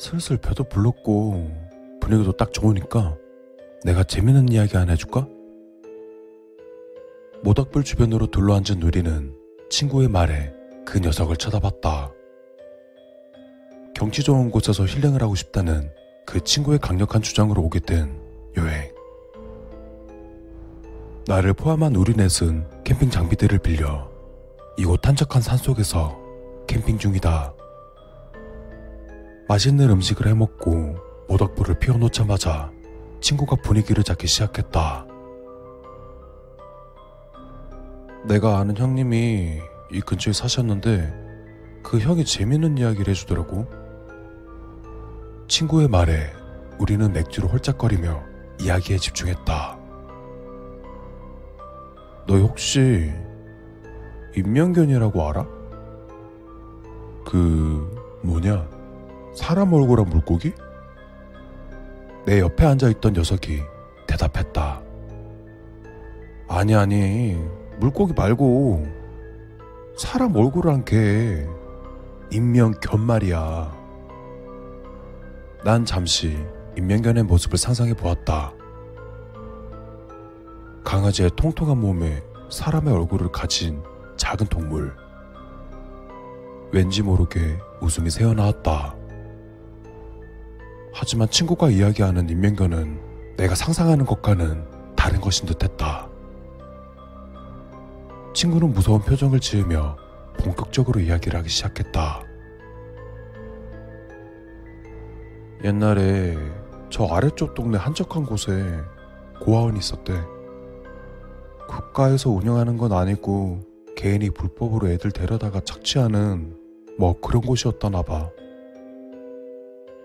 슬슬 배도 불렀고 분위기도 딱 좋으니까 내가 재밌는 이야기 하나 해줄까? 모닥불 주변으로 둘러앉은 누리는 친구의 말에 그 녀석을 쳐다봤다. 경치 좋은 곳에서 힐링을 하고 싶다는 그 친구의 강력한 주장으로 오게 된 여행. 나를 포함한 우리 넷은 캠핑 장비들을 빌려 이곳 한적한 산 속에서 캠핑 중이다. 맛있는 음식을 해먹고 모닥불을 피워놓자마자 친구가 분위기를 잡기 시작했다. 내가 아는 형님이 이 근처에 사셨는데 그 형이 재밌는 이야기를 해주더라고. 친구의 말에 우리는 맥주를 홀짝거리며 이야기에 집중했다. 너 혹시 임명견이라고 알아? 그 뭐냐 사람 얼굴한 물고기? 내 옆에 앉아있던 녀석이 대답했다. 아니 아니 물고기 말고 사람 얼굴을 한개 인명견 말이야. 난 잠시 인명견의 모습을 상상해 보았다. 강아지의 통통한 몸에 사람의 얼굴을 가진 작은 동물. 왠지 모르게 웃음이 새어나왔다. 하지만 친구가 이야기하는 인명견은 내가 상상하는 것과는 다른 것인 듯 했다. 친구는 무서운 표정을 지으며 본격적으로 이야기를 하기 시작했다. 옛날에 저 아래쪽 동네 한적한 곳에 고아원이 있었대. 국가에서 운영하는 건 아니고 개인이 불법으로 애들 데려다가 착취하는 뭐 그런 곳이었다나 봐.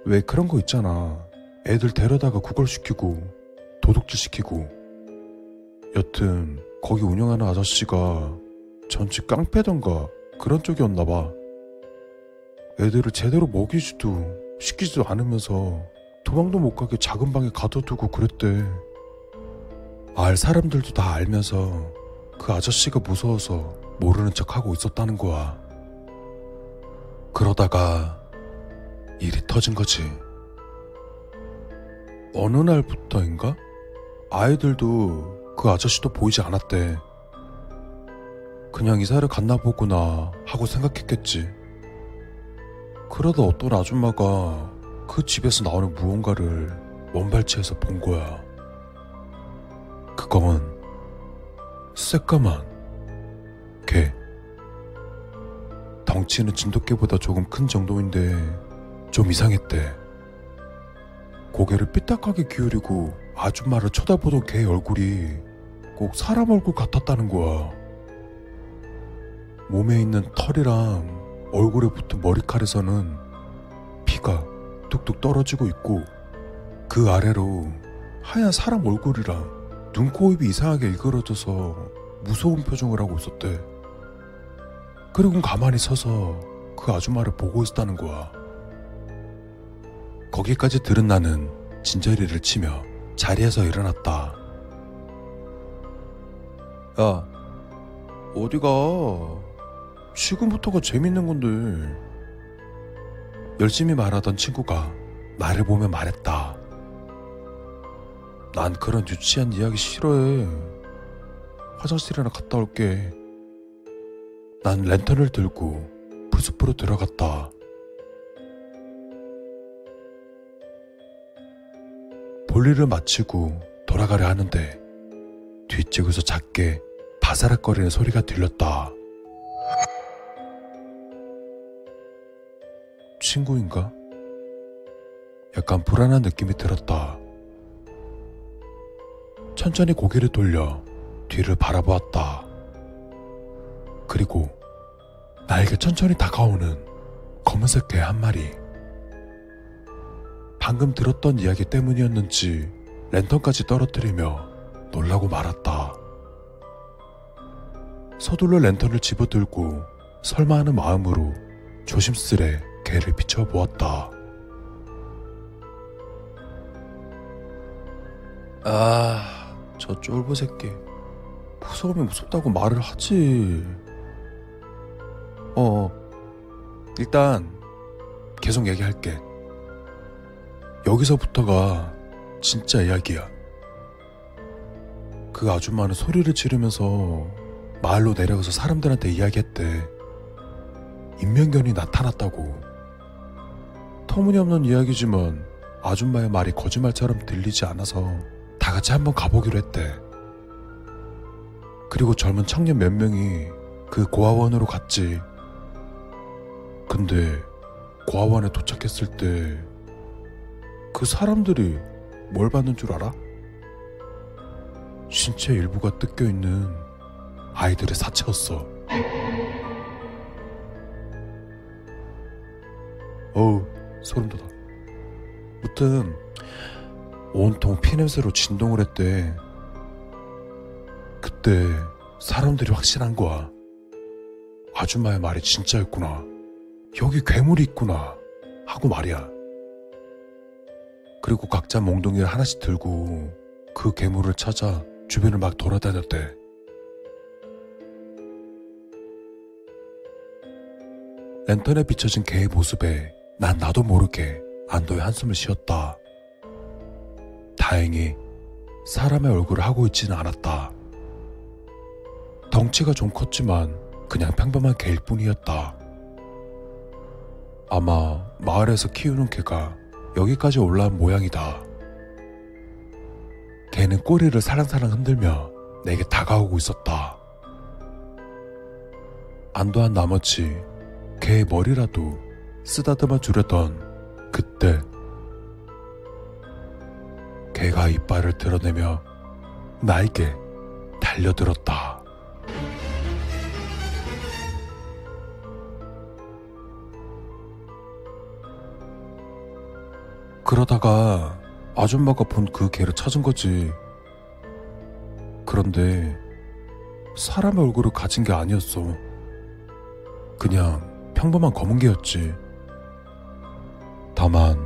왜 그런 거 있잖아. 애들 데려다가 구걸 시키고 도둑질 시키고. 여튼 거기 운영하는 아저씨가 전체 깡패던가 그런 쪽이었나 봐. 애들을 제대로 먹이지도 시키지도 않으면서 도망도 못 가게 작은 방에 가둬두고 그랬대. 알 사람들도 다 알면서 그 아저씨가 무서워서 모르는 척 하고 있었다는 거야. 그러다가 일이 터진 거지. 어느 날부터인가? 아이들도 그 아저씨도 보이지 않았대. 그냥 이사를 갔나 보구나 하고 생각했겠지. 그러다 어떤 아줌마가 그 집에서 나오는 무언가를 원발치에서 본 거야. 그건 새까만 개. 덩치는 진돗개보다 조금 큰 정도인데 좀 이상했대. 고개를 삐딱하게 기울이고 아줌마를 쳐다보던 개 얼굴이 꼭 사람 얼굴 같았다는 거야. 몸에 있는 털이랑 얼굴에 붙은 머리칼에서는 피가 뚝뚝 떨어지고 있고 그 아래로 하얀 사람 얼굴이랑 눈, 코, 입이 이상하게 일그러져서 무서운 표정을 하고 있었대. 그리고 가만히 서서 그 아줌마를 보고 있었다는 거야. 거기까지 들은 나는 진저리를 치며 자리에서 일어났다. 야, 어디가? 지금부터가 재밌는 건데. 열심히 말하던 친구가 나를 보며 말했다. 난 그런 유치한 이야기 싫어해. 화장실이나 갔다 올게. 난 랜턴을 들고 풀숲으로 들어갔다. 볼일을 마치고 돌아가려 하는데 뒷쪽에서 작게 바사락거리는 소리가 들렸다. 친구인가? 약간 불안한 느낌이 들었다. 천천히 고개를 돌려 뒤를 바라보았다. 그리고 나에게 천천히 다가오는 검은색 개 한 마리. 방금 들었던 이야기 때문이었는지 랜턴까지 떨어뜨리며 놀라고 말았다. 서둘러 랜턴을 집어들고 설마 하는 마음으로 조심스레 개를 비춰보았다. 아, 저 쫄보 새끼. 무서우면 무섭다고 말을 하지. 어, 일단 계속 얘기할게. 여기서부터가 진짜 이야기야. 그 아줌마는 소리를 지르면서 마을로 내려가서 사람들한테 이야기했대. 인명견이 나타났다고. 터무니없는 이야기지만 아줌마의 말이 거짓말처럼 들리지 않아서 다 같이 한번 가보기로 했대. 그리고 젊은 청년 몇 명이 그 고아원으로 갔지. 근데 고아원에 도착했을 때 그 사람들이 뭘 받는 줄 알아? 신체 일부가 뜯겨 있는 아이들의 사체였어. 어우, 소름 돋아. 무튼 온통 피냄새로 진동을 했대. 그때 사람들이 확신한 거야. 아줌마의 말이 진짜였구나. 여기 괴물이 있구나. 하고 말이야. 그리고 각자 몽둥이를 하나씩 들고 그 괴물을 찾아 주변을 막 돌아다녔대. 랜턴에 비춰진 개의 모습에 난 나도 모르게 안도의 한숨을 쉬었다. 다행히 사람의 얼굴을 하고 있지는 않았다. 덩치가 좀 컸지만 그냥 평범한 개일 뿐이었다. 아마 마을에서 키우는 개가 여기까지 올라온 모양이다. 개는 꼬리를 사랑사랑 흔들며 내게 다가오고 있었다. 안도한 나머지 개의 머리라도 쓰다듬어 주려던 그때 개가 이빨을 드러내며 나에게 달려들었다. 그러다가 아줌마가 본 그 개를 찾은 거지. 그런데 사람의 얼굴을 가진 게 아니었어. 그냥 평범한 검은 개였지. 다만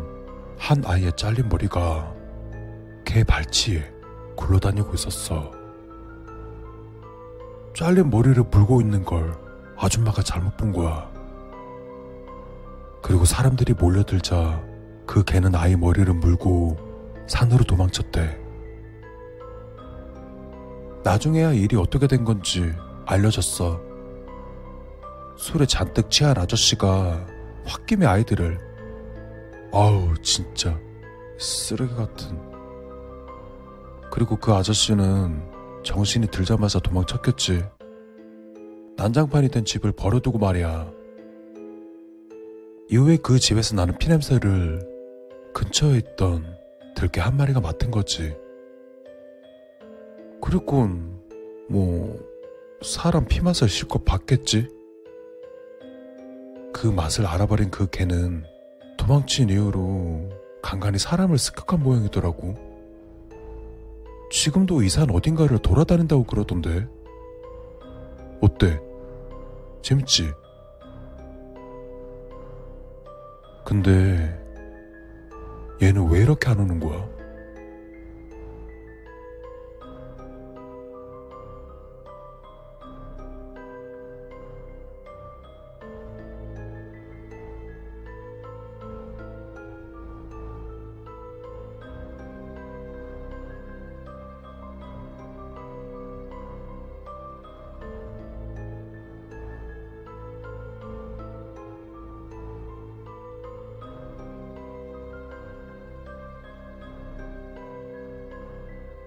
한 아이의 잘린 머리가 개 발치에 굴러다니고 있었어. 잘린 머리를 물고 있는 걸 아줌마가 잘못 본 거야. 그리고 사람들이 몰려들자 그 개는 아이 머리를 물고 산으로 도망쳤대. 나중에야 일이 어떻게 된 건지 알려졌어. 술에 잔뜩 취한 아저씨가 홧김에 아이들을 아우 진짜 쓰레기 같은 그리고 그 아저씨는 정신이 들자마자 도망쳤겠지. 난장판이 된 집을 버려두고 말이야. 이후에 그 집에서 나는 피냄새를 근처에 있던 들개 한 마리가 맡은 거지. 그리곤 뭐 사람 피 맛을 실컷 봤겠지. 그 맛을 알아버린 그 개는 도망친 이후로 간간히 사람을 습격한 모양이더라고. 지금도 이산 어딘가를 돌아다닌다고 그러던데. 어때? 재밌지? 근데 얘는 왜 이렇게 안 오는 거야?